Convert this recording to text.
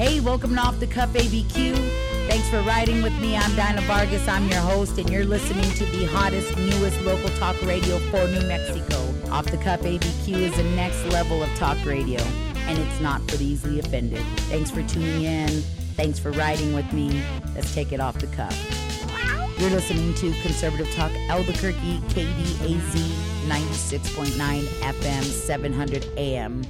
Hey, welcome to Off the Cuff ABQ. Thanks for riding with me. I'm Dinah Vargas. I'm your host, and you're listening to the hottest, newest local talk radio for New Mexico. Off the Cuff ABQ is the next level of talk radio, and it's not for the easily offended. Thanks for tuning in. Thanks for riding with me. Let's take it off the cuff. You're listening to Conservative Talk Albuquerque, KDAZ 96.9 FM, 700 AM.